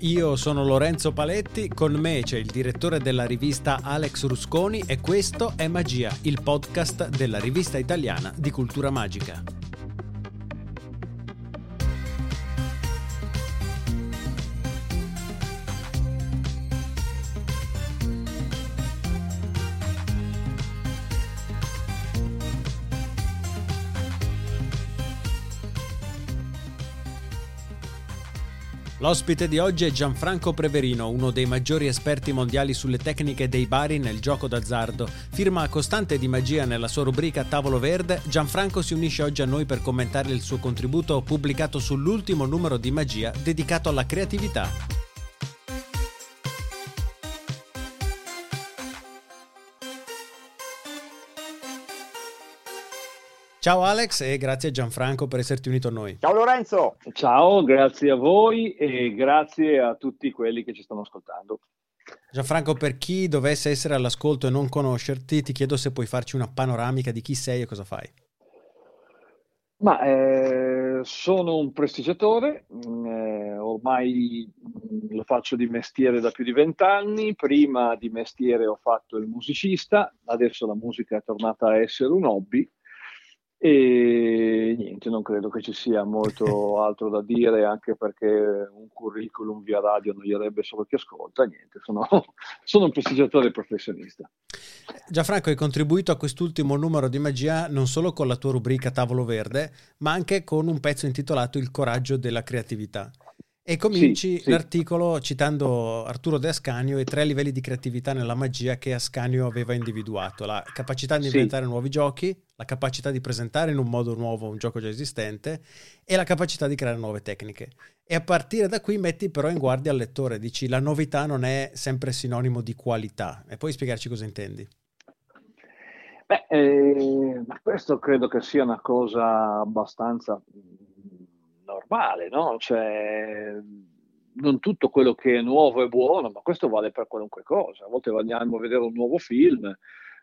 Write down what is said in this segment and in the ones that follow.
Io sono Lorenzo Paletti, con me c'è il direttore della rivista Alex Rusconi e questo è Magia, il podcast della rivista italiana di cultura magica. L'ospite di oggi è Gianfranco Preverino, uno dei maggiori esperti mondiali sulle tecniche dei bari nel gioco d'azzardo. Firma costante di magia nella sua rubrica Tavolo Verde, Gianfranco si unisce oggi a noi per commentare il suo contributo pubblicato sull'ultimo numero di magia dedicato alla creatività. Ciao Alex e grazie a Gianfranco per esserti unito a noi. Ciao Lorenzo. Ciao, grazie a voi e grazie a tutti quelli che ci stanno ascoltando. Gianfranco, per chi dovesse essere all'ascolto e non conoscerti, ti chiedo se puoi farci una panoramica di chi sei e cosa fai. Ma eh, sono un prestigiatore, mm, eh, ormai lo faccio di mestiere da più di vent'anni, prima di mestiere ho fatto il musicista, adesso la musica è tornata a essere un hobby e niente, non credo che ci sia molto altro da dire, anche perché un curriculum via radio noierebbe solo chi ascolta. Niente, sono, sono un prestigiatore professionista. Gianfranco, hai contribuito a quest'ultimo numero di magia non solo con la tua rubrica Tavolo Verde, ma anche con un pezzo intitolato Il coraggio della creatività. E cominci sì, l'articolo citando Arturo De Ascanio e tre livelli di creatività nella magia che Ascanio aveva individuato: la capacità di inventare sì. nuovi giochi, la capacità di presentare in un modo nuovo un gioco già esistente e la capacità di creare nuove tecniche. E a partire da qui metti però in guardia al lettore, dici la novità non è sempre sinonimo di qualità. E puoi spiegarci cosa intendi? Beh, eh, questo credo che sia una cosa abbastanza normale, no? Cioè, non tutto quello che è nuovo è buono, ma questo vale per qualunque cosa. A volte andiamo a vedere un nuovo film,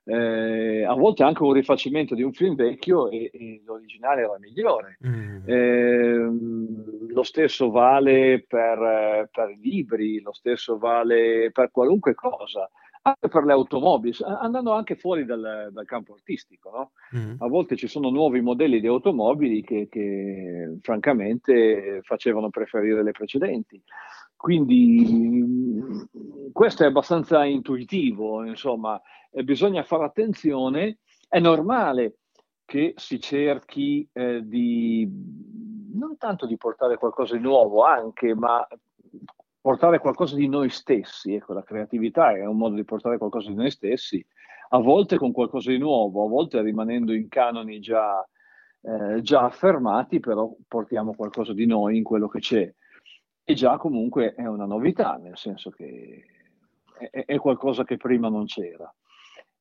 eh, a volte anche un rifacimento di un film vecchio e, e l'originale era migliore. Mm. Eh, lo stesso vale per, per libri, lo stesso vale per qualunque cosa anche per le automobili, andando anche fuori dal, dal campo artistico. No? Mm. A volte ci sono nuovi modelli di automobili che, che, francamente facevano preferire le precedenti. Quindi questo è abbastanza intuitivo, insomma, bisogna fare attenzione, è normale che si cerchi eh, di non tanto di portare qualcosa di nuovo anche, ma portare qualcosa di noi stessi, ecco, la creatività è un modo di portare qualcosa di noi stessi, a volte con qualcosa di nuovo, a volte rimanendo in canoni già, eh, già affermati, però portiamo qualcosa di noi in quello che c'è. E già comunque è una novità, nel senso che è, è qualcosa che prima non c'era.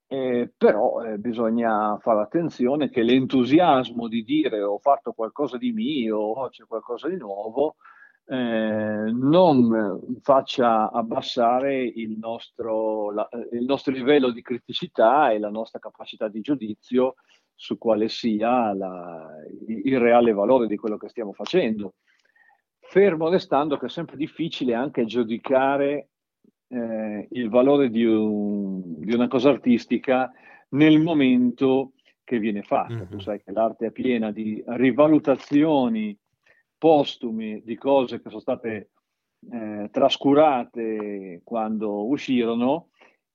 Eh, però eh, bisogna fare attenzione che l'entusiasmo di dire ho fatto qualcosa di mio, o c'è qualcosa di nuovo, eh, non faccia abbassare il nostro, la, il nostro, livello di criticità e la nostra capacità di giudizio su quale sia la, il reale valore di quello che stiamo facendo. Fermo restando che è sempre difficile anche giudicare eh, il valore di, un, di, una cosa artistica nel momento che viene fatta. Mm-hmm. Tu sai che l'arte è piena di rivalutazioni postumi di cose che sono state eh, trascurate quando uscirono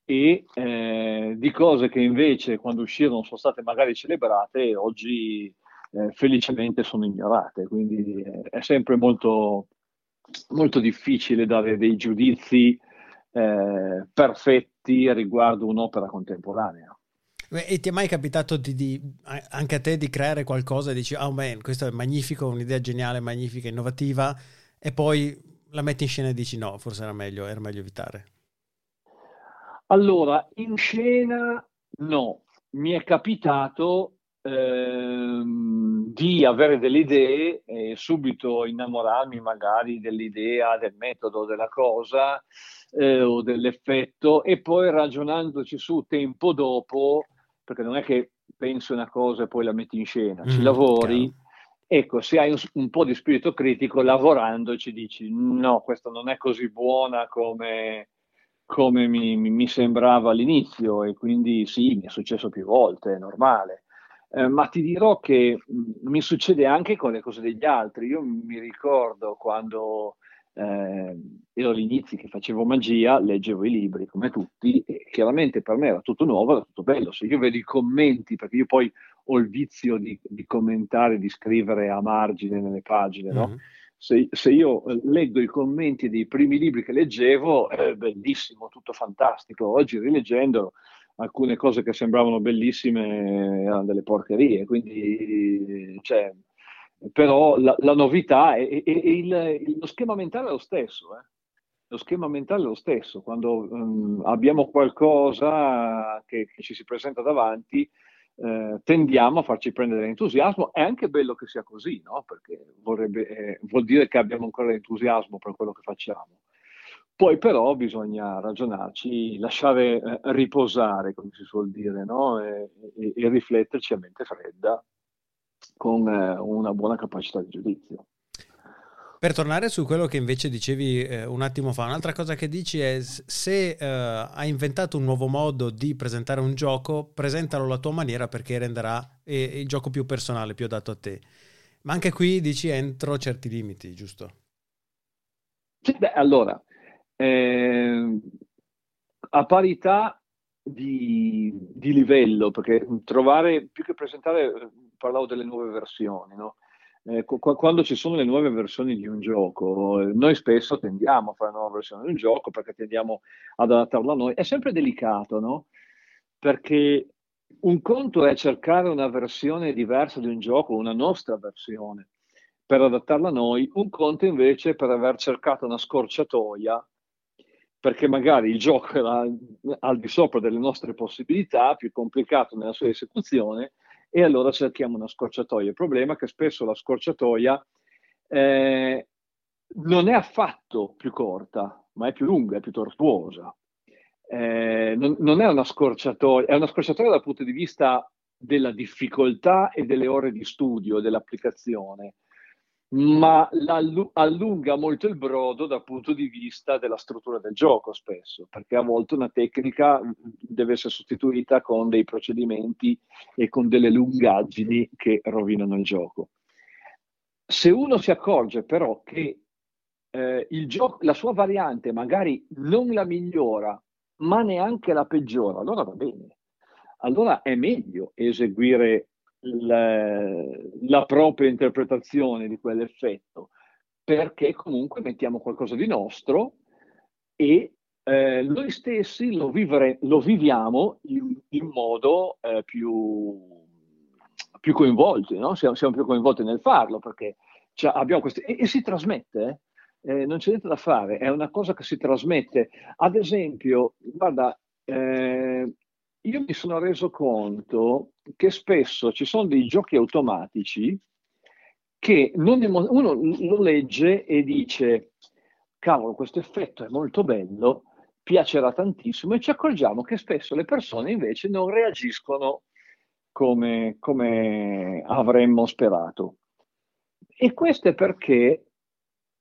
e eh, di cose che invece quando uscirono sono state magari celebrate e oggi eh, felicemente sono ignorate. Quindi eh, è sempre molto, molto difficile dare dei giudizi eh, perfetti riguardo un'opera contemporanea. E ti è mai capitato di, di, anche a te di creare qualcosa e dici, oh man, questo è magnifico, un'idea geniale, magnifica, innovativa, e poi la metti in scena e dici no, forse era meglio, era meglio evitare? Allora, in scena no, mi è capitato ehm, di avere delle idee e subito innamorarmi magari dell'idea, del metodo, della cosa eh, o dell'effetto e poi ragionandoci su tempo dopo perché non è che pensi una cosa e poi la metti in scena, ci mm, lavori Ecco, se hai un, un, po' di spirito critico, lavorando ci dici no, questa non è così buona come, come mi, mi, sembrava all'inizio e quindi sì, mi è successo più volte, è normale. Eh, ma ti dirò che mm, mi succede anche con le cose degli altri. Io mi ricordo quando eh, ero all'inizio che facevo magia, leggevo i libri come tutti e chiaramente per me era tutto nuovo, era tutto bello. Se io vedo i commenti, perché io poi ho il vizio di, di commentare, di scrivere a margine nelle pagine, no? Mm-hmm. Se, se, io eh, leggo i commenti dei primi libri che leggevo, è bellissimo, tutto fantastico. Oggi rileggendolo, alcune cose che sembravano bellissime erano delle porcherie, quindi cioè, però la, la novità il, lo schema mentale è lo stesso. Eh? Lo schema mentale è lo stesso, quando um, abbiamo qualcosa che, che, ci si presenta davanti, eh, tendiamo a farci prendere entusiasmo. È anche bello che sia così, no? perché vorrebbe, eh, vuol dire che abbiamo ancora entusiasmo per quello che facciamo. Poi però bisogna ragionarci, lasciare eh, riposare, come si suol dire, no? e, e, e, rifletterci a mente fredda con eh, una buona capacità di giudizio. Per tornare su quello che invece dicevi eh, un attimo fa, un'altra cosa che dici è se eh, hai inventato un nuovo modo di presentare un gioco, presentalo alla tua maniera perché renderà eh, il gioco più personale, più adatto a te. Ma anche qui dici entro certi limiti, giusto? Sì, beh, allora, eh, a parità di, di, livello, perché trovare, più che presentare, parlavo delle nuove versioni, no? eh, quando ci sono le nuove versioni di un gioco, noi spesso tendiamo a fare una nuova versione di un gioco perché tendiamo ad adattarlo a noi. È sempre delicato, no? Perché un conto è cercare una versione diversa di un gioco, una nostra versione, per adattarla a noi, un conto invece è per aver cercato una scorciatoia, perché magari il gioco era al di sopra delle nostre possibilità, più complicato nella sua esecuzione, e allora cerchiamo una scorciatoia. Il problema è che spesso la scorciatoia eh, non è affatto più corta, ma è più lunga, è più tortuosa. Eh, non, non, è una scorciatoia, è una scorciatoia dal punto di vista della difficoltà e delle ore di studio, dell'applicazione ma allunga molto il brodo dal punto di vista della struttura del gioco spesso, perché a volte una tecnica deve essere sostituita con dei procedimenti e con delle lungaggini che rovinano il gioco. Se uno si accorge però che eh, gioco, la sua variante magari non la migliora, ma neanche la peggiora, allora va bene. Allora è meglio eseguire la, la propria interpretazione di quell'effetto, perché comunque mettiamo qualcosa di nostro e eh, noi stessi lo, vivere, lo viviamo in, in modo eh, più, più coinvolti, no? siamo, siamo, più coinvolti nel farlo perché cioè, abbiamo questi, e, e, si trasmette, eh? non c'è niente da fare, è una cosa che si trasmette. Ad esempio, guarda, eh, io mi sono reso conto che spesso ci sono dei giochi automatici che emo- uno lo legge e dice, cavolo, questo effetto è molto bello, piacerà tantissimo e ci accorgiamo che spesso le persone invece non reagiscono come, come avremmo sperato. E questo è perché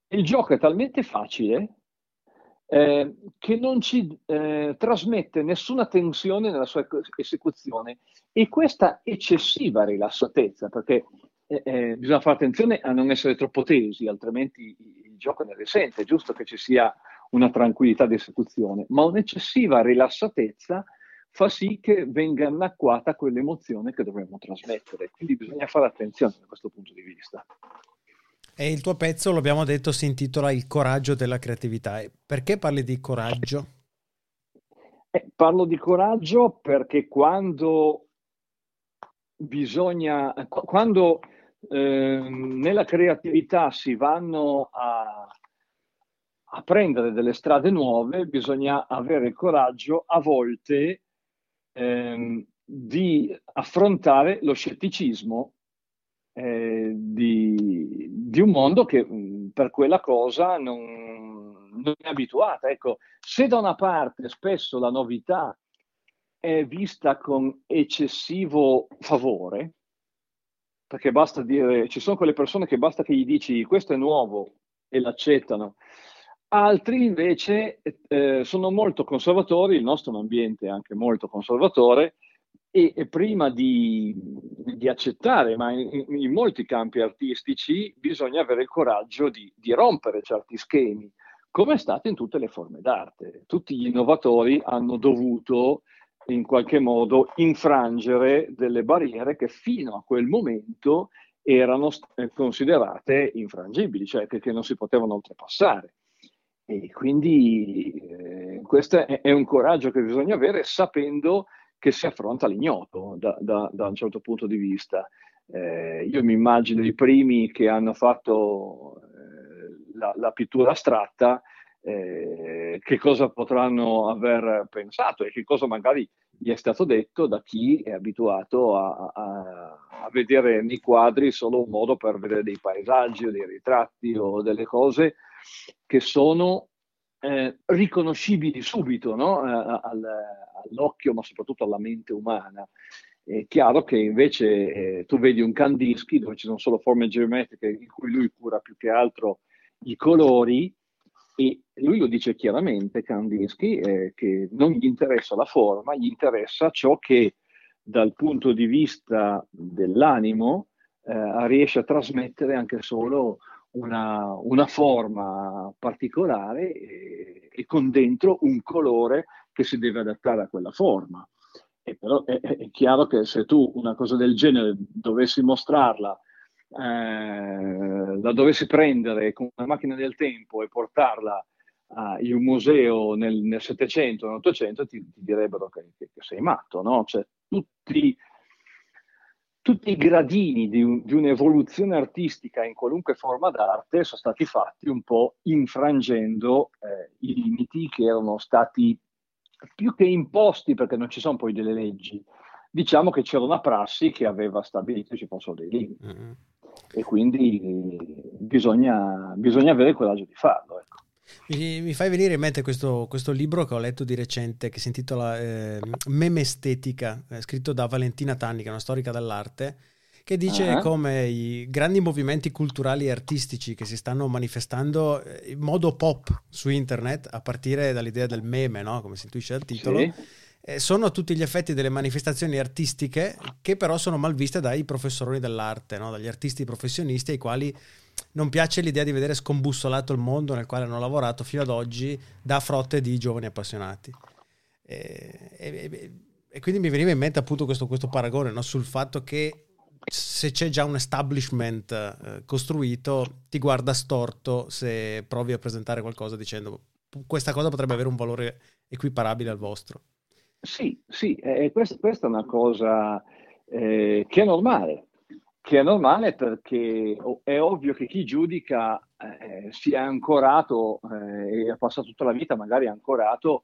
il gioco è talmente facile eh, che non ci eh, trasmette nessuna tensione nella sua esecuzione e questa eccessiva rilassatezza, perché eh, eh, bisogna fare attenzione a non essere troppo tesi, altrimenti il gioco ne risente, è giusto che ci sia una tranquillità di esecuzione, ma un'eccessiva rilassatezza fa sì che venga annacquata quell'emozione che dovremmo trasmettere, quindi bisogna fare attenzione da questo punto di vista. E il tuo pezzo, l'abbiamo detto, si intitola Il coraggio della creatività. Perché parli di coraggio? Eh, parlo di coraggio perché quando bisogna, quando eh, nella creatività si vanno a, a prendere delle strade nuove, bisogna avere il coraggio a volte eh, di affrontare lo scetticismo eh, di, di, un mondo che mh, per quella cosa non, non, è abituata. Ecco, se da una parte spesso la novità è vista con eccessivo favore, perché basta dire, ci sono quelle persone che basta che gli dici questo è nuovo e l'accettano. Altri invece eh, sono molto conservatori, il nostro è un ambiente anche molto conservatore, e, e prima di, di, accettare, ma in, in, molti campi artistici bisogna avere il coraggio di, di rompere certi schemi, come è stato in tutte le forme d'arte. Tutti gli innovatori hanno dovuto in qualche modo infrangere delle barriere che fino a quel momento erano considerate infrangibili, cioè che, che non si potevano oltrepassare. E quindi eh, questo è, è, un coraggio che bisogna avere sapendo che si affronta l'ignoto da, da, da un certo punto di vista. Eh, io mi immagino i primi che hanno fatto eh, la, la, pittura astratta, eh, che cosa potranno aver pensato e che cosa magari gli è stato detto da chi è abituato a, a, a, vedere nei quadri solo un modo per vedere dei paesaggi o dei ritratti o delle cose che sono eh, riconoscibili subito no? eh, al, all'occhio, ma soprattutto alla mente umana. È chiaro che invece eh, tu vedi un Kandinsky dove ci sono solo forme geometriche in cui lui cura più che altro i colori e lui lo dice chiaramente, Kandinsky, eh, che non gli interessa la forma, gli interessa ciò che dal punto di vista dell'animo eh, riesce a trasmettere anche solo una, una forma particolare e, e, con dentro un colore che si deve adattare a quella forma. E però è, è chiaro che se tu una cosa del genere dovessi mostrarla, eh, la dovessi prendere con una macchina del tempo e portarla uh, in un museo nel, nel 700, nell'800, ti, ti direbbero che, che, che, sei matto, no? Cioè, tutti tutti i gradini di, un, di, un'evoluzione artistica in qualunque forma d'arte sono stati fatti un po' infrangendo eh, i limiti che erano stati più che imposti perché non ci sono poi delle leggi. Diciamo che c'era una prassi che aveva stabilito che ci fossero dei limiti mm-hmm. e quindi bisogna, bisogna, avere il coraggio di farlo. Ecco. Mi, mi, fai venire in mente questo, questo, libro che ho letto di recente che si intitola eh, Meme Estetica, eh, scritto da Valentina Tanni, che è una storica dell'arte, che dice uh-huh. come i grandi movimenti culturali e artistici che si stanno manifestando eh, in modo pop su internet, a partire dall'idea del meme, no? come si intuisce dal titolo, sì. eh, sono a tutti gli effetti delle manifestazioni artistiche che però sono mal viste dai professori dell'arte, no? dagli artisti professionisti ai quali non piace l'idea di vedere scombussolato il mondo nel quale hanno lavorato fino ad oggi da frotte di giovani appassionati. E, e, e quindi mi veniva in mente appunto questo, questo paragone no? sul fatto che se c'è già un establishment eh, costruito, ti guarda storto se provi a presentare qualcosa dicendo questa cosa potrebbe avere un valore equiparabile al vostro. Sì, sì, eh, questa, questa, è una cosa eh, che è normale, che è normale perché è ovvio che chi giudica eh, si è ancorato eh, e ha passato tutta la vita magari ancorato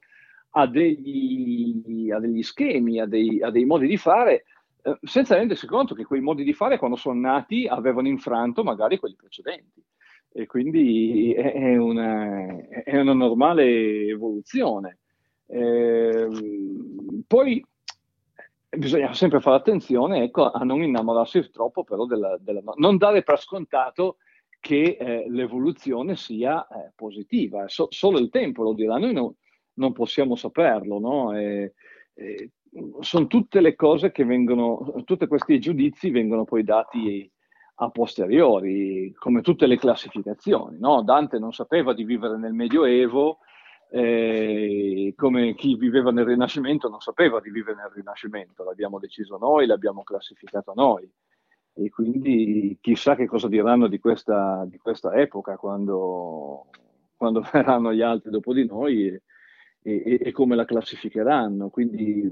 a degli, a degli schemi, a dei, a dei, modi di fare, eh, senza rendersi conto che quei modi di fare quando sono nati avevano infranto magari quelli precedenti. E quindi è, una, è una, normale evoluzione. Ehm, poi bisogna sempre fare attenzione ecco, a non innamorarsi troppo però della, della non dare per scontato che eh, l'evoluzione sia eh, positiva, so, solo il tempo lo dirà, noi no, non possiamo saperlo, no? E, e, sono tutte le cose che vengono, tutti questi giudizi vengono poi dati a posteriori, come tutte le classificazioni, no? Dante non sapeva di vivere nel Medioevo, eh, come chi viveva nel Rinascimento non sapeva di vivere nel Rinascimento, l'abbiamo deciso noi, l'abbiamo classificato noi e quindi chissà che cosa diranno di questa, di questa epoca quando, quando, verranno gli altri dopo di noi e, e, e, come la classificheranno. Quindi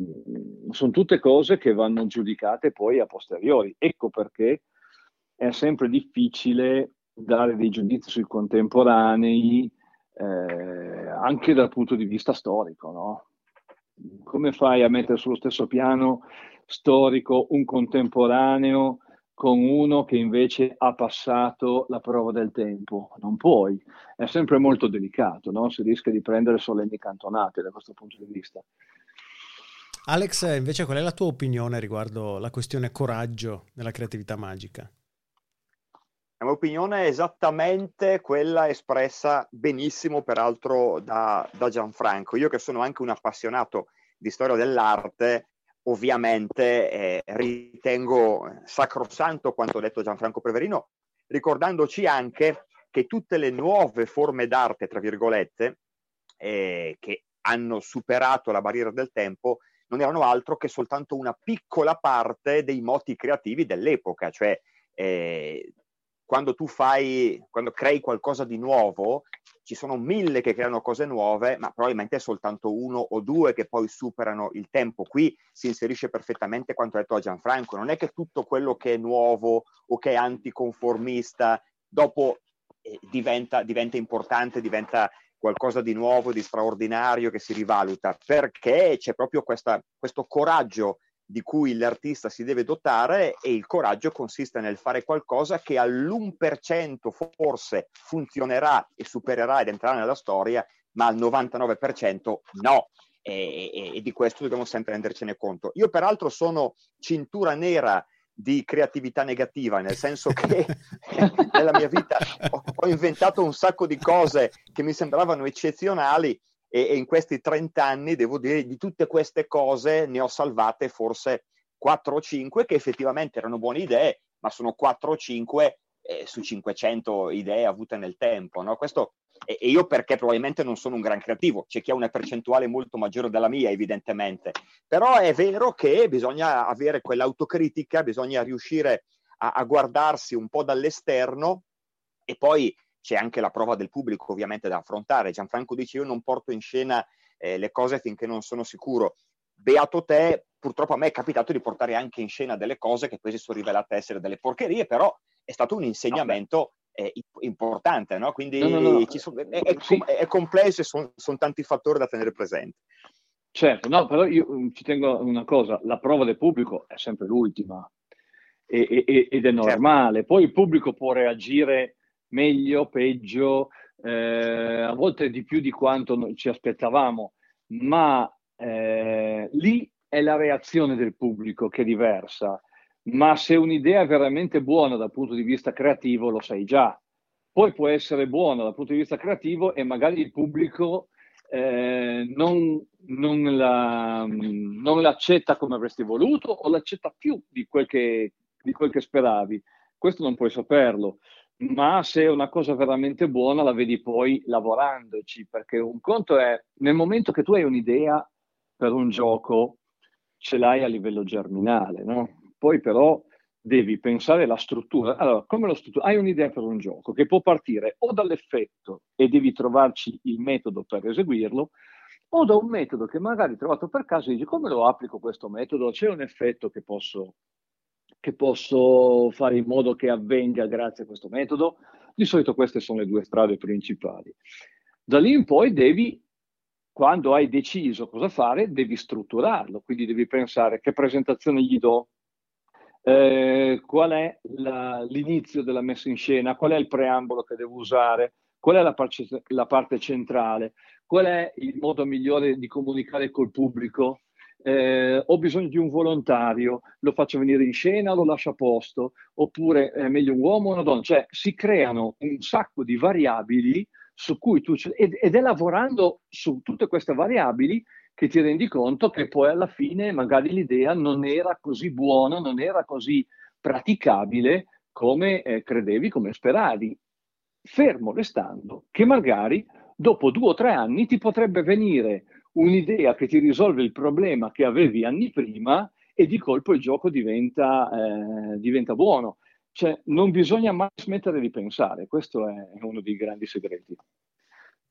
sono tutte cose che vanno giudicate poi a posteriori. Ecco perché è sempre difficile dare dei giudizi sui contemporanei eh, anche dal punto di vista storico, no? Come fai a mettere sullo stesso piano storico un contemporaneo con uno che invece ha passato la prova del tempo? Non puoi, è sempre molto delicato, no? Si rischia di prendere solenni cantonate da questo punto di vista. Alex, invece, qual è la tua opinione riguardo la questione coraggio nella creatività magica? La mia opinione è esattamente quella espressa benissimo, peraltro, da, da Gianfranco. Io che sono anche un appassionato di storia dell'arte, ovviamente eh, ritengo sacrosanto quanto detto Gianfranco Preverino, ricordandoci anche che tutte le nuove forme d'arte, tra virgolette, eh, che hanno superato la barriera del tempo, non erano altro che soltanto una piccola parte dei moti creativi dell'epoca, cioè eh, quando tu fai, quando crei qualcosa di nuovo, ci sono mille che creano cose nuove, ma probabilmente è soltanto uno o due che poi superano il tempo. Qui si inserisce perfettamente quanto detto a Gianfranco, non è che tutto quello che è nuovo o che è anticonformista dopo eh, diventa, diventa importante, diventa qualcosa di nuovo, di straordinario che si rivaluta, perché c'è proprio questa, questo coraggio di cui l'artista si deve dotare e il coraggio consiste nel fare qualcosa che all'1% forse funzionerà e supererà ed entrerà nella storia, ma al 99% no. E, e, e, di questo dobbiamo sempre rendercene conto. Io peraltro sono cintura nera di creatività negativa, nel senso che nella mia vita ho, ho inventato un sacco di cose che mi sembravano eccezionali e, e in questi 30 anni, devo dire, di tutte queste cose ne ho salvate forse 4 o 5 che effettivamente erano buone idee, ma sono 4 o 5 eh, su 500 idee avute nel tempo. No? Questo, e, e, io perché probabilmente non sono un gran creativo, c'è chi ha una percentuale molto maggiore della mia, evidentemente. Però è vero che bisogna avere quell'autocritica, bisogna riuscire a, a guardarsi un po' dall'esterno e poi c'è anche la prova del pubblico ovviamente da affrontare. Gianfranco dice io non porto in scena eh, le cose finché non sono sicuro. Beato te, purtroppo a me è capitato di portare anche in scena delle cose che poi si sono rivelate essere delle porcherie, però è stato un insegnamento eh, importante, no? Quindi no, no, no. Sono, è, è, sì. è, complesso e sono son tanti fattori da tenere presenti. Certo, no, però io mm, ci tengo a una cosa, la prova del pubblico è sempre l'ultima e, e, ed è certo. normale, certo. poi il pubblico può reagire meglio, peggio, eh, a volte di più di quanto ci aspettavamo, ma eh, lì è la reazione del pubblico che è diversa. Ma se un'idea è veramente buona dal punto di vista creativo, lo sai già. Poi può essere buona dal punto di vista creativo e magari il pubblico eh, non, non, la, non, l'accetta come avresti voluto o l'accetta più di quel, che, di quel che speravi. Questo non puoi saperlo ma se è una cosa veramente buona la vedi poi lavorandoci, perché un conto è nel momento che tu hai un'idea per un gioco, ce l'hai a livello germinale, no? Poi però devi pensare alla struttura. Allora, come lo struttura? Hai un'idea per un gioco che può partire o dall'effetto e devi trovarci il metodo per eseguirlo, o da un metodo che magari hai trovato per caso e dici come lo applico questo metodo? C'è un effetto che posso che posso fare in modo che avvenga grazie a questo metodo? Di solito queste sono le due strade principali. Da lì in poi devi, quando hai deciso cosa fare, devi strutturarlo, quindi devi pensare che presentazione gli do, eh, qual è la, l'inizio della messa in scena, qual è il preambolo che devo usare, qual è la, parce, la parte centrale, qual è il modo migliore di comunicare col pubblico, eh, ho bisogno di un volontario, lo faccio venire in scena, lo lascio a posto, oppure è meglio un uomo o una donna. Cioè si creano un sacco di variabili su cui tu... Ed, ed è lavorando su tutte queste variabili che ti rendi conto che poi alla fine magari l'idea non era così buona, non era così praticabile come eh, credevi, come speravi. Fermo restando che magari dopo due o tre anni ti potrebbe venire un'idea che ti risolve il problema che avevi anni prima e di colpo il gioco diventa, eh, diventa buono. Cioè, non bisogna mai smettere di pensare, questo è uno dei grandi segreti.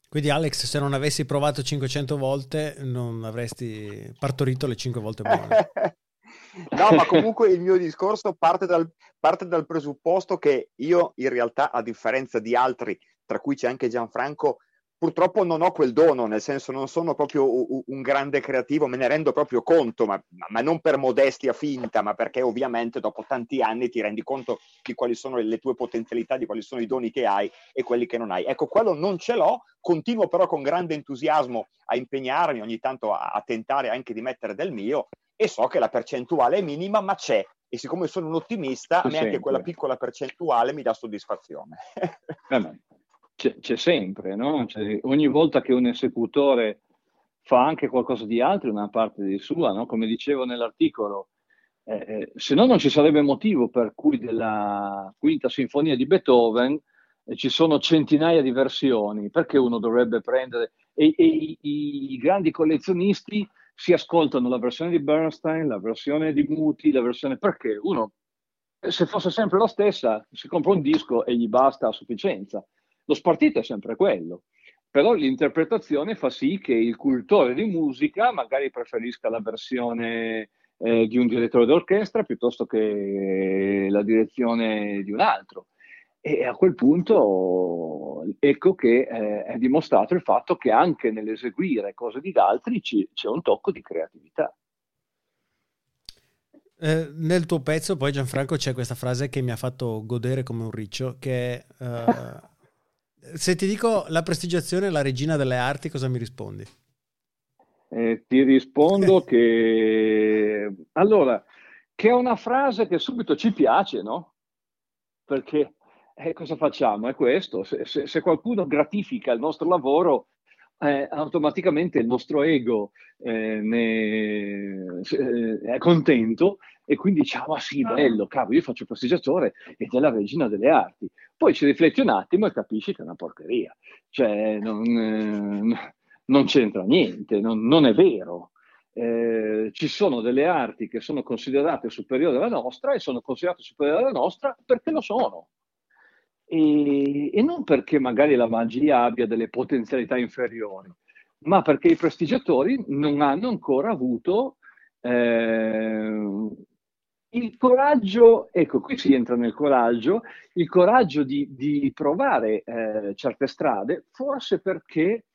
Quindi Alex, se non avessi provato 500 volte, non avresti partorito le 5 volte buone. no, ma comunque il mio discorso parte dal, parte dal presupposto che io in realtà, a differenza di altri, tra cui c'è anche Gianfranco, purtroppo non ho quel dono, nel senso non sono proprio un grande creativo, me ne rendo proprio conto, ma, ma, non per modestia finta, ma perché ovviamente dopo tanti anni ti rendi conto di quali sono le tue potenzialità, di quali sono i doni che hai e quelli che non hai. Ecco, quello non ce l'ho, continuo però con grande entusiasmo a impegnarmi, ogni tanto a, a tentare anche di mettere del mio e so che la percentuale è minima, ma c'è. E siccome sono un ottimista, a me anche quella piccola percentuale mi dà soddisfazione. eh c'è, c'è sempre, no? Cioè, ogni volta che un esecutore fa anche qualcosa di altro, una parte di sua, no? come dicevo nell'articolo, eh, eh, se no non ci sarebbe motivo per cui della quinta sinfonia di Beethoven eh, ci sono centinaia di versioni, perché uno dovrebbe prendere, e, e i, i, grandi collezionisti si ascoltano la versione di Bernstein, la versione di Muti, la versione perché uno, se fosse sempre la stessa, si compra un disco e gli basta a sufficienza. Lo spartito è sempre quello, però l'interpretazione fa sì che il cultore di musica magari preferisca la versione eh, di un direttore d'orchestra piuttosto che la direzione di un altro. E a quel punto ecco che eh, è dimostrato il fatto che anche nell'eseguire cose di altri ci, c'è un tocco di creatività. Eh, nel tuo pezzo poi Gianfranco c'è questa frase che mi ha fatto godere come un riccio che è uh, Se ti dico la prestigiazione la regina delle arti, cosa mi rispondi? Eh, ti rispondo che allora, che è una frase che subito ci piace, no? Perché eh, cosa facciamo? È questo. Se, se, se, qualcuno gratifica il nostro lavoro, eh, automaticamente il nostro ego eh, ne, eh, è contento e quindi diciamo, ah sì, bello, cavolo, io faccio prestigiatore ed è la regina delle arti. Poi ci rifletti un attimo e capisci che è una porcheria, cioè non, eh, non c'entra niente, non, non è vero. Eh, ci sono delle arti che sono considerate superiori alla nostra e sono considerate superiori alla nostra perché lo sono. E, e non perché magari la magia abbia delle potenzialità inferiori, ma perché i prestigiatori non hanno ancora avuto eh, il coraggio, ecco, qui si entra nel coraggio, il coraggio di, di provare eh, certe strade, forse perché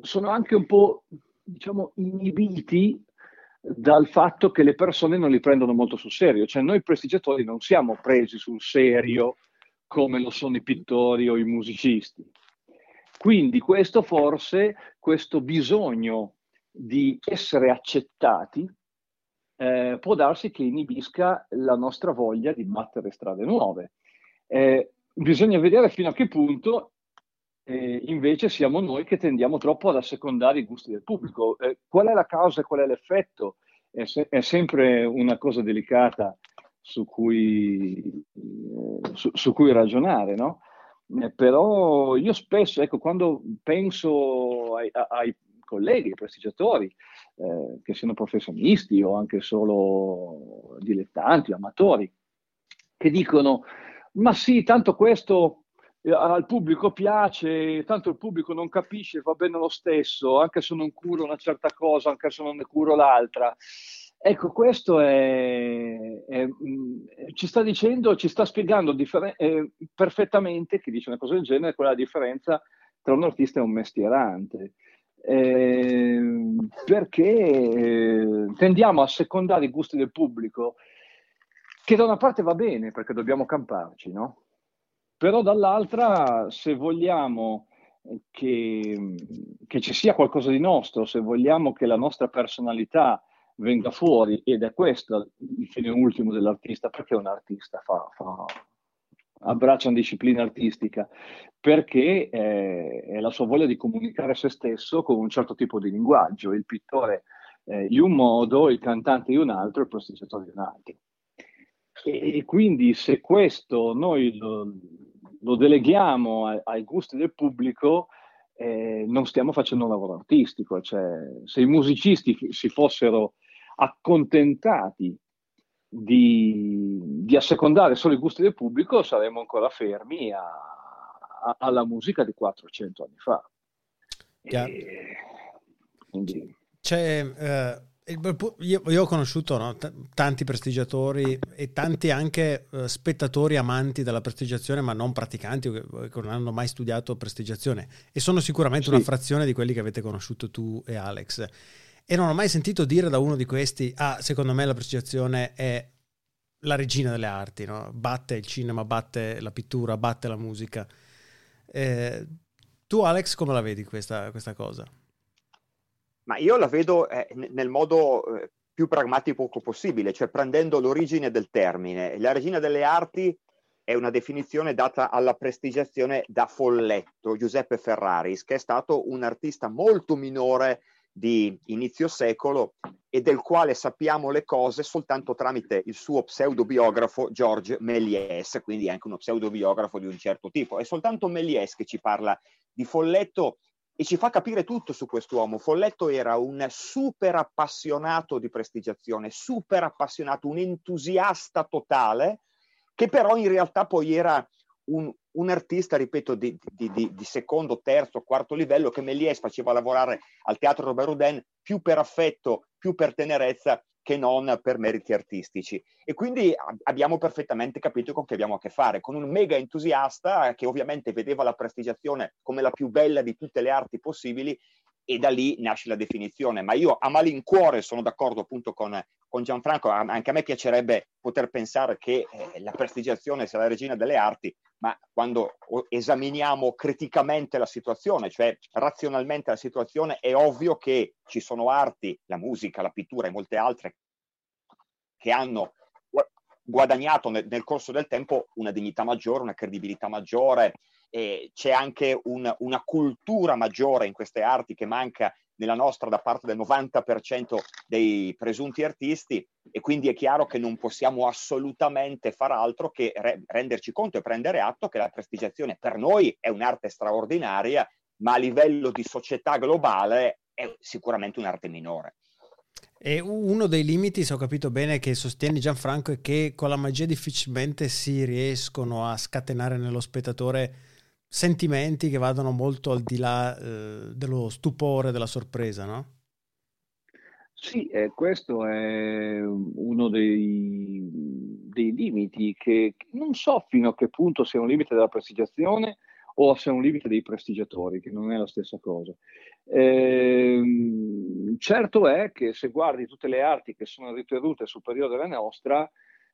sono anche un po', diciamo, inibiti dal fatto che le persone non li prendono molto sul serio. Cioè noi prestigiatori non siamo presi sul serio come lo sono i pittori o i musicisti. Quindi questo forse, questo bisogno di essere accettati, eh, può darsi che inibisca la nostra voglia di battere strade nuove. Eh, bisogna vedere fino a che punto eh, invece siamo noi che tendiamo troppo ad assecondare i gusti del pubblico. Eh, qual è la causa e qual è l'effetto? È, se- è sempre una cosa delicata su cui, eh, su, su cui ragionare, no? Eh, però io spesso, ecco, quando penso ai, ai colleghi, prestigiatori, eh, che siano professionisti o anche solo dilettanti, amatori, che dicono, ma sì, tanto questo eh, al pubblico piace, tanto il pubblico non capisce, va bene lo stesso, anche se non curo una certa cosa, anche se non ne curo l'altra. Ecco, questo è, è, ci sta dicendo, ci sta spiegando differen- eh, perfettamente, chi dice una cosa del genere, qual è la differenza tra un artista e un mestierante eh, perché tendiamo a secondare i gusti del pubblico, che da una parte va bene perché dobbiamo camparci, no? Però dall'altra, se vogliamo che, che ci sia qualcosa di nostro, se vogliamo che la nostra personalità venga fuori, ed è questo il fine ultimo dell'artista, perché un artista fa, fa, abbraccia una disciplina artistica, perché eh, è la sua voglia di comunicare se stesso con un certo tipo di linguaggio, il pittore eh, in un modo, il cantante in un altro, il prestigiatore in un altro. E, e quindi se questo noi lo, lo deleghiamo ai, ai gusti del pubblico, eh, non stiamo facendo un lavoro artistico, cioè se i musicisti si fossero accontentati di, di, assecondare solo i gusti del pubblico, saremmo ancora fermi a, a, alla musica di 400 anni fa. E, quindi... C'è eh, io, io, ho conosciuto no, t- tanti prestigiatori e tanti anche uh, spettatori amanti della prestigiazione, ma non praticanti che, che, non hanno mai studiato prestigiazione. E sono sicuramente sì. una frazione di quelli che avete conosciuto tu e Alex. E non ho mai sentito dire da uno di questi: Ah, secondo me la prestigiazione è la regina delle arti, no? batte il cinema, batte la pittura, batte la musica. Eh, tu, Alex, come la vedi questa, questa cosa? Ma io la vedo eh, nel modo eh, più pragmatico possibile, cioè prendendo l'origine del termine. La regina delle arti è una definizione data alla prestigiazione da Folletto, Giuseppe Ferraris, che è stato un artista molto minore di inizio secolo e del quale sappiamo le cose soltanto tramite il suo pseudobiografo Georges Méliès, quindi anche uno pseudobiografo di un certo tipo. È soltanto Méliès che ci parla di Folletto e ci fa capire tutto su quest'uomo. Folletto era un super appassionato di prestigiazione, super appassionato, un entusiasta totale, che però in realtà poi era un, un artista, ripeto, di, di, di, di, secondo, terzo, quarto livello che Méliès faceva lavorare al teatro Robert Houdin più per affetto, più per tenerezza che non per meriti artistici. E quindi abbiamo perfettamente capito con chi abbiamo a che fare, con un mega entusiasta che ovviamente vedeva la prestigiazione come la più bella di tutte le arti possibili e da lì nasce la definizione. Ma io a malincuore sono d'accordo appunto con, con Gianfranco, anche a me piacerebbe poter pensare che eh, la prestigiazione sia la regina delle arti, ma quando esaminiamo criticamente la situazione, cioè razionalmente la situazione, è ovvio che ci sono arti, la musica, la pittura e molte altre, che hanno guadagnato nel, nel corso del tempo una dignità maggiore, una credibilità maggiore, e c'è anche un, una cultura maggiore in queste arti che manca nella nostra da parte del 90% dei presunti artisti e quindi è chiaro che non possiamo assolutamente far altro che re- renderci conto e prendere atto che la prestigiazione per noi è un'arte straordinaria, ma a livello di società globale è sicuramente un'arte minore. E uno dei limiti, se ho capito bene, che sostiene Gianfranco è che con la magia difficilmente si riescono a scatenare nello spettatore sentimenti che vadano molto al di là eh, dello stupore, della sorpresa, no? Sì, eh, questo è uno dei, dei, limiti che non so fino a che punto sia un limite della prestigiazione o è un limite dei prestigiatori, che non è la stessa cosa. Eh, certo è che se guardi tutte le arti che sono ritenute superiori alla nostra,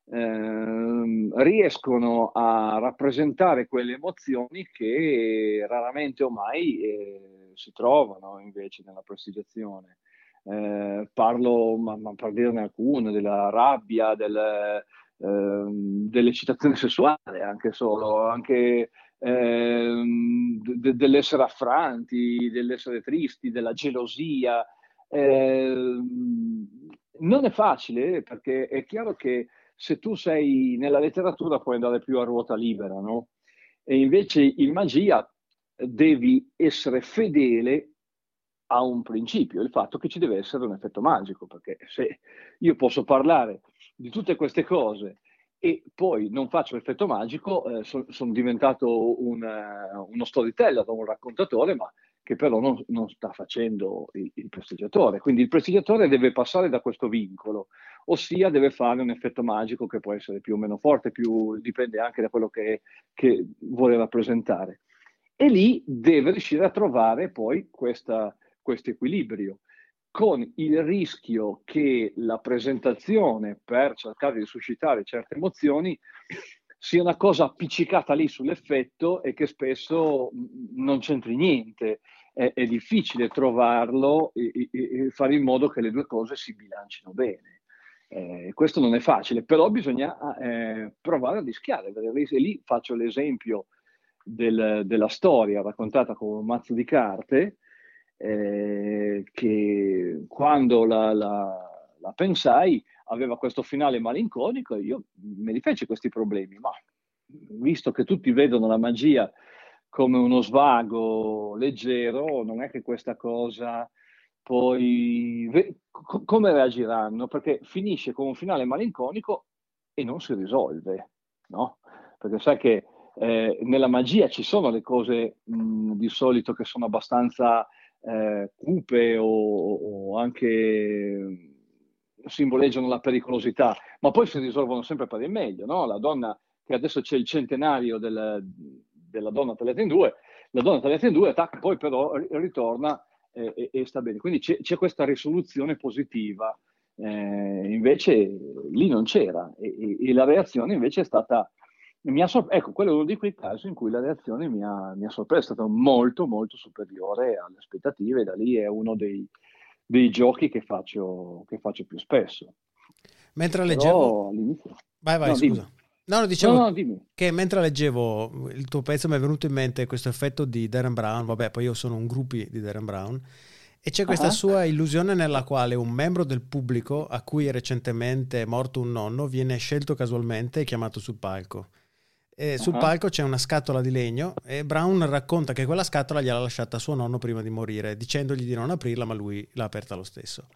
eh, riescono a rappresentare quelle emozioni che raramente o mai eh, si trovano invece nella prestigiazione. Eh, parlo, ma, ma, per dirne alcune, della rabbia, del, ehm, dell'eccitazione sessuale, anche solo, anche ehm, de- dell'essere affranti, dell'essere tristi, della gelosia. Ehm, non è facile perché è chiaro che se tu sei nella letteratura puoi andare più a ruota libera, no? E invece in magia devi essere fedele a un principio, il fatto che ci deve essere un effetto magico, perché se io posso parlare di tutte queste cose e poi non faccio l'effetto magico, eh, sono son diventato un, uh, uno storyteller, un raccontatore, ma che però non, non sta facendo il, il, prestigiatore. Quindi il prestigiatore deve passare da questo vincolo, ossia deve fare un effetto magico che può essere più o meno forte, più, dipende anche da quello che, che vuole rappresentare. E lì deve riuscire a trovare poi questo equilibrio, con il rischio che la presentazione per cercare di suscitare certe emozioni sia una cosa appiccicata lì sull'effetto e che spesso non c'entri niente. È, è difficile trovarlo e, e, e, fare in modo che le due cose si bilancino bene. Eh, questo non è facile, però bisogna eh, provare a rischiare. E lì faccio l'esempio del, della storia raccontata con un mazzo di carte, eh, che quando la, la, la pensai aveva questo finale malinconico e io me li feci questi problemi, ma visto che tutti vedono la magia come uno svago leggero, non è che questa cosa poi come reagiranno? Perché finisce con un finale malinconico e non si risolve, no? Perché sai che eh, nella magia ci sono le cose mh, di solito che sono abbastanza eh, cupe o, o anche simboleggiano la pericolosità, ma poi si risolvono sempre per il meglio, no? La donna, che adesso c'è il centenario del, della donna tagliata in due, la donna tagliata in due, tac, poi però ritorna eh, e, e, sta bene. Quindi c'è, c'è questa risoluzione positiva, eh, invece lì non c'era e, e, e, la reazione invece è stata... Mi ha sor- ecco, quello è uno di quei casi in cui la reazione mi ha, mi ha sorpreso, è stata molto molto superiore alle aspettative, da lì è uno dei, dei giochi che faccio, che faccio più spesso. Mentre leggevo... Vai, vai, no, scusa. Dimmi. No, no, dicevo no, no, che mentre leggevo il tuo pezzo mi è venuto in mente questo effetto di Darren Brown, vabbè poi io sono un gruppi di Darren Brown, e c'è questa uh-huh. sua illusione nella quale un membro del pubblico a cui recentemente è morto un nonno viene scelto casualmente e chiamato sul palco. E sul uh-huh. palco c'è una scatola di legno e Brown racconta che quella scatola gliel'ha lasciata suo nonno prima di morire, dicendogli di non aprirla, ma lui l'ha aperta lo stesso.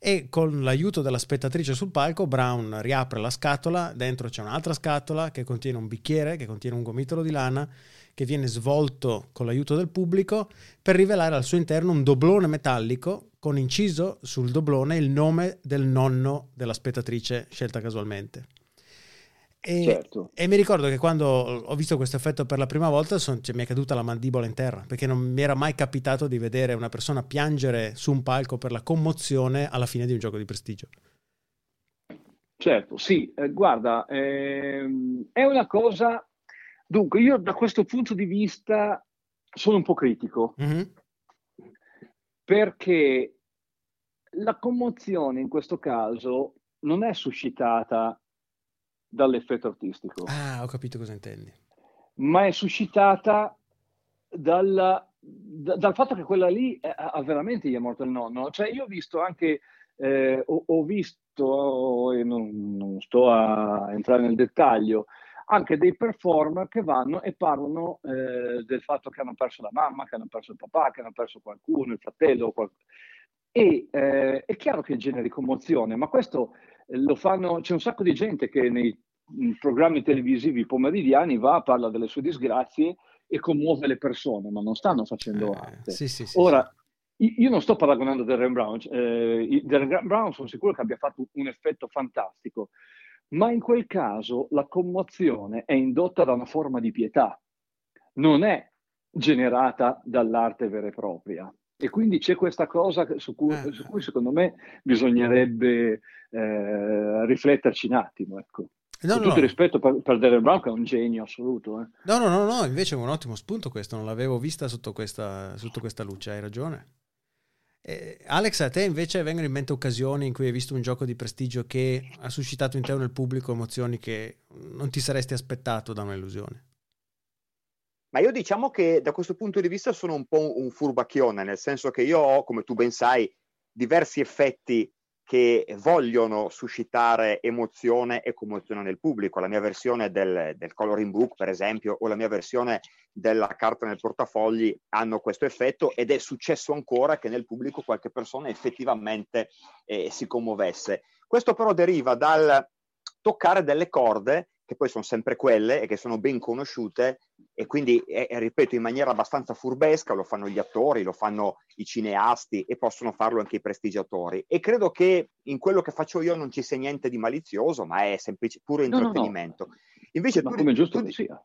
E con l'aiuto della spettatrice sul palco, Brown riapre la scatola, dentro c'è un'altra scatola che contiene un bicchiere, che contiene un gomitolo di lana, che viene svolto con l'aiuto del pubblico per rivelare al suo interno un doblone metallico con inciso sul doblone il nome del nonno della spettatrice scelta casualmente. E, certo. e, mi ricordo che quando ho visto questo effetto per la prima volta son, cioè, mi è caduta la mandibola in terra perché non mi era mai capitato di vedere una persona piangere su un palco per la commozione alla fine di un gioco di prestigio. Certo, sì, eh, guarda, ehm, è una cosa. Dunque, io da questo punto di vista sono un po' critico mm-hmm. perché la commozione in questo caso non è suscitata dall'effetto artistico. Ah, ho capito cosa intendi. Ma è suscitata dalla, da, dal fatto che quella lì ha veramente gli è morto il nonno. Cioè, io ho visto anche, eh, ho, ho, visto, e non, non, sto a entrare nel dettaglio, anche dei performer che vanno e parlano eh, del fatto che hanno perso la mamma, che hanno perso il papà, che hanno perso qualcuno, il fratello. Qual... E eh, è chiaro che generi commozione, ma questo fanno, c'è un sacco di gente che nei programmi televisivi pomeridiani va, parla delle sue disgrazie e commuove le persone, ma non stanno facendo eh, arte. Sì, sì, sì, Ora, io non sto paragonando Darren Brown, eh, Darren Brown sono sicuro che abbia fatto un effetto fantastico, ma in quel caso la commozione è indotta da una forma di pietà, non è generata dall'arte vera e propria. E quindi c'è questa cosa su cui, eh. su cui secondo me bisognerebbe eh, rifletterci un attimo. Ecco. No, Con no, tutto no. rispetto per, per Darren Brown che è un genio assoluto. Eh. No, no, no, no, invece è un ottimo spunto questo, non l'avevo vista sotto questa, sotto questa luce, hai ragione. Eh, Alex, a te invece vengono in mente occasioni in cui hai visto un gioco di prestigio che ha suscitato in te nel pubblico emozioni che non ti saresti aspettato da un'illusione? Ma io diciamo che da questo punto di vista sono un po' un furbacchione, nel senso che io ho, come tu ben sai, diversi effetti che vogliono suscitare emozione e commozione nel pubblico. La mia versione del, del, coloring book, per esempio, o la mia versione della carta nel portafogli hanno questo effetto ed è successo ancora che nel pubblico qualche persona effettivamente eh, si commuovesse. Questo però deriva dal toccare delle corde che poi sono sempre quelle e che sono ben conosciute e quindi, eh, ripeto, in maniera abbastanza furbesca, lo fanno gli attori, lo fanno i cineasti e possono farlo anche i prestigiatori. E credo che in quello che faccio io non ci sia niente di malizioso, ma è semplice, puro intrattenimento. No, no, no. Invece ma tu, come giusto tu, che sia.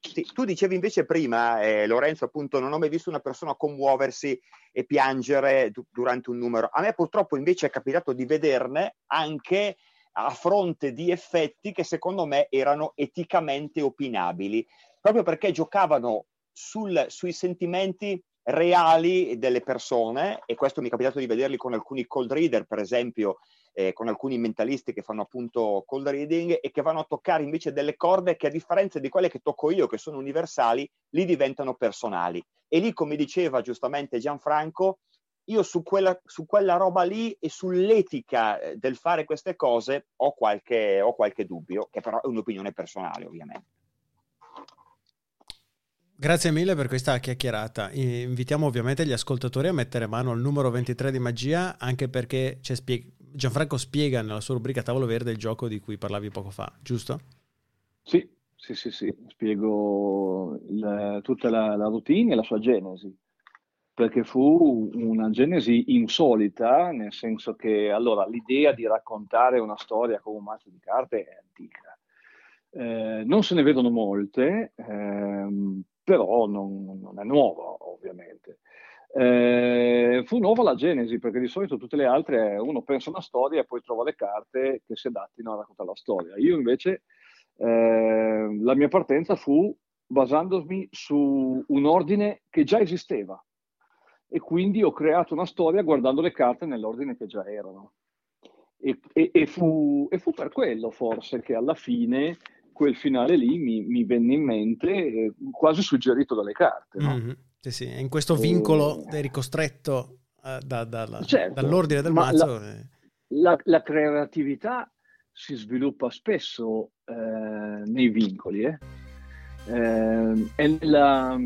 Sì, tu dicevi invece prima, eh, Lorenzo, appunto, non ho mai visto una persona commuoversi e piangere du- durante un numero. A me purtroppo invece è capitato di vederne anche a fronte di effetti che secondo me erano eticamente opinabili, proprio perché giocavano sul, sui sentimenti reali delle persone e questo mi è capitato di vederli con alcuni cold reader, per esempio eh, con alcuni mentalisti che fanno appunto cold reading e che vanno a toccare invece delle corde che a differenza di quelle che tocco io, che sono universali, lì diventano personali. E lì, come diceva giustamente Gianfranco, io su quella, su quella roba lì e sull'etica eh, del fare queste cose ho qualche, ho qualche dubbio, che però è un'opinione personale ovviamente. Grazie mille per questa chiacchierata. Invitiamo ovviamente gli ascoltatori a mettere mano al numero 23 di magia, anche perché spieg- Gianfranco spiega nella sua rubrica Tavolo Verde il gioco di cui parlavi poco fa, giusto? Sì, sì, sì, sì. spiego il, tutta la, la routine e la sua genesi. Perché fu una genesi insolita, nel senso che allora l'idea di raccontare una storia con un mazzo di carte è antica. Eh, non se ne vedono molte, ehm, però non, non, è nuova, ovviamente. Eh, fu nuova la genesi, perché di solito tutte le altre uno pensa una storia e poi trova le carte che si adattino a raccontare la storia. Io invece eh, la mia partenza fu basandomi su un ordine che già esisteva e quindi ho creato una storia guardando le carte nell'ordine che già erano. E, e, e, fu, e fu, per quello forse che alla fine quel finale lì mi, mi venne in mente eh, quasi suggerito dalle carte. No? Mm-hmm. Sì, sì, in questo vincolo eri costretto uh, da, da, da, certo, dall'ordine del mazzo. La, la, la, creatività si sviluppa spesso eh, nei vincoli. Eh? Eh, è, nella,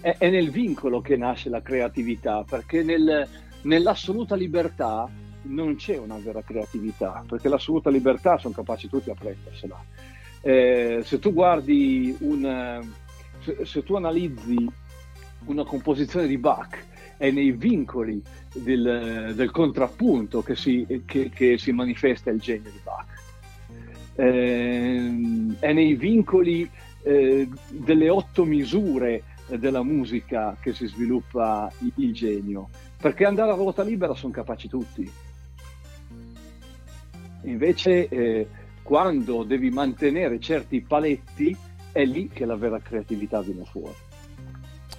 è, è, nel vincolo che nasce la creatività, perché nel, nell'assoluta libertà non c'è una vera creatività, perché l'assoluta libertà sono capaci tutti a prendersela. Eh, se tu guardi un, se, se tu analizzi una composizione di Bach è nei vincoli del, del contrappunto che si, che, che si, manifesta il genio di Bach. Eh, è nei vincoli eh, delle otto misure della musica che si sviluppa il, genio, perché andare a ruota libera sono capaci tutti. Invece, eh, quando devi mantenere certi paletti, è lì che la vera creatività viene fuori.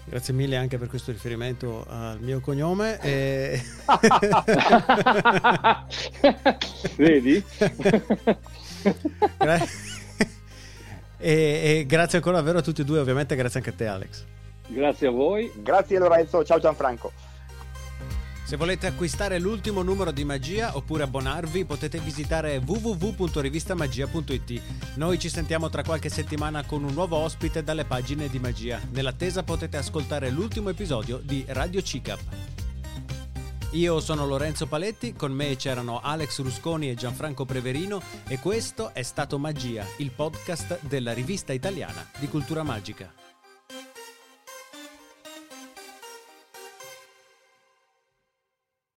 Grazie mille anche per questo riferimento al mio cognome. E... Vedi? e, e, grazie ancora davvero a tutti e due, ovviamente grazie anche a te Alex. Grazie a voi. Grazie Lorenzo, ciao Gianfranco. Se volete acquistare l'ultimo numero di Magia oppure abbonarvi potete visitare www.rivistamagia.it. Noi ci sentiamo tra qualche settimana con un nuovo ospite dalle pagine di Magia. Nell'attesa potete ascoltare l'ultimo episodio di Radio CICAP. Io sono Lorenzo Paletti, con me c'erano Alex Rusconi e Gianfranco Preverino e questo è stato Magia, il podcast della rivista italiana di cultura magica.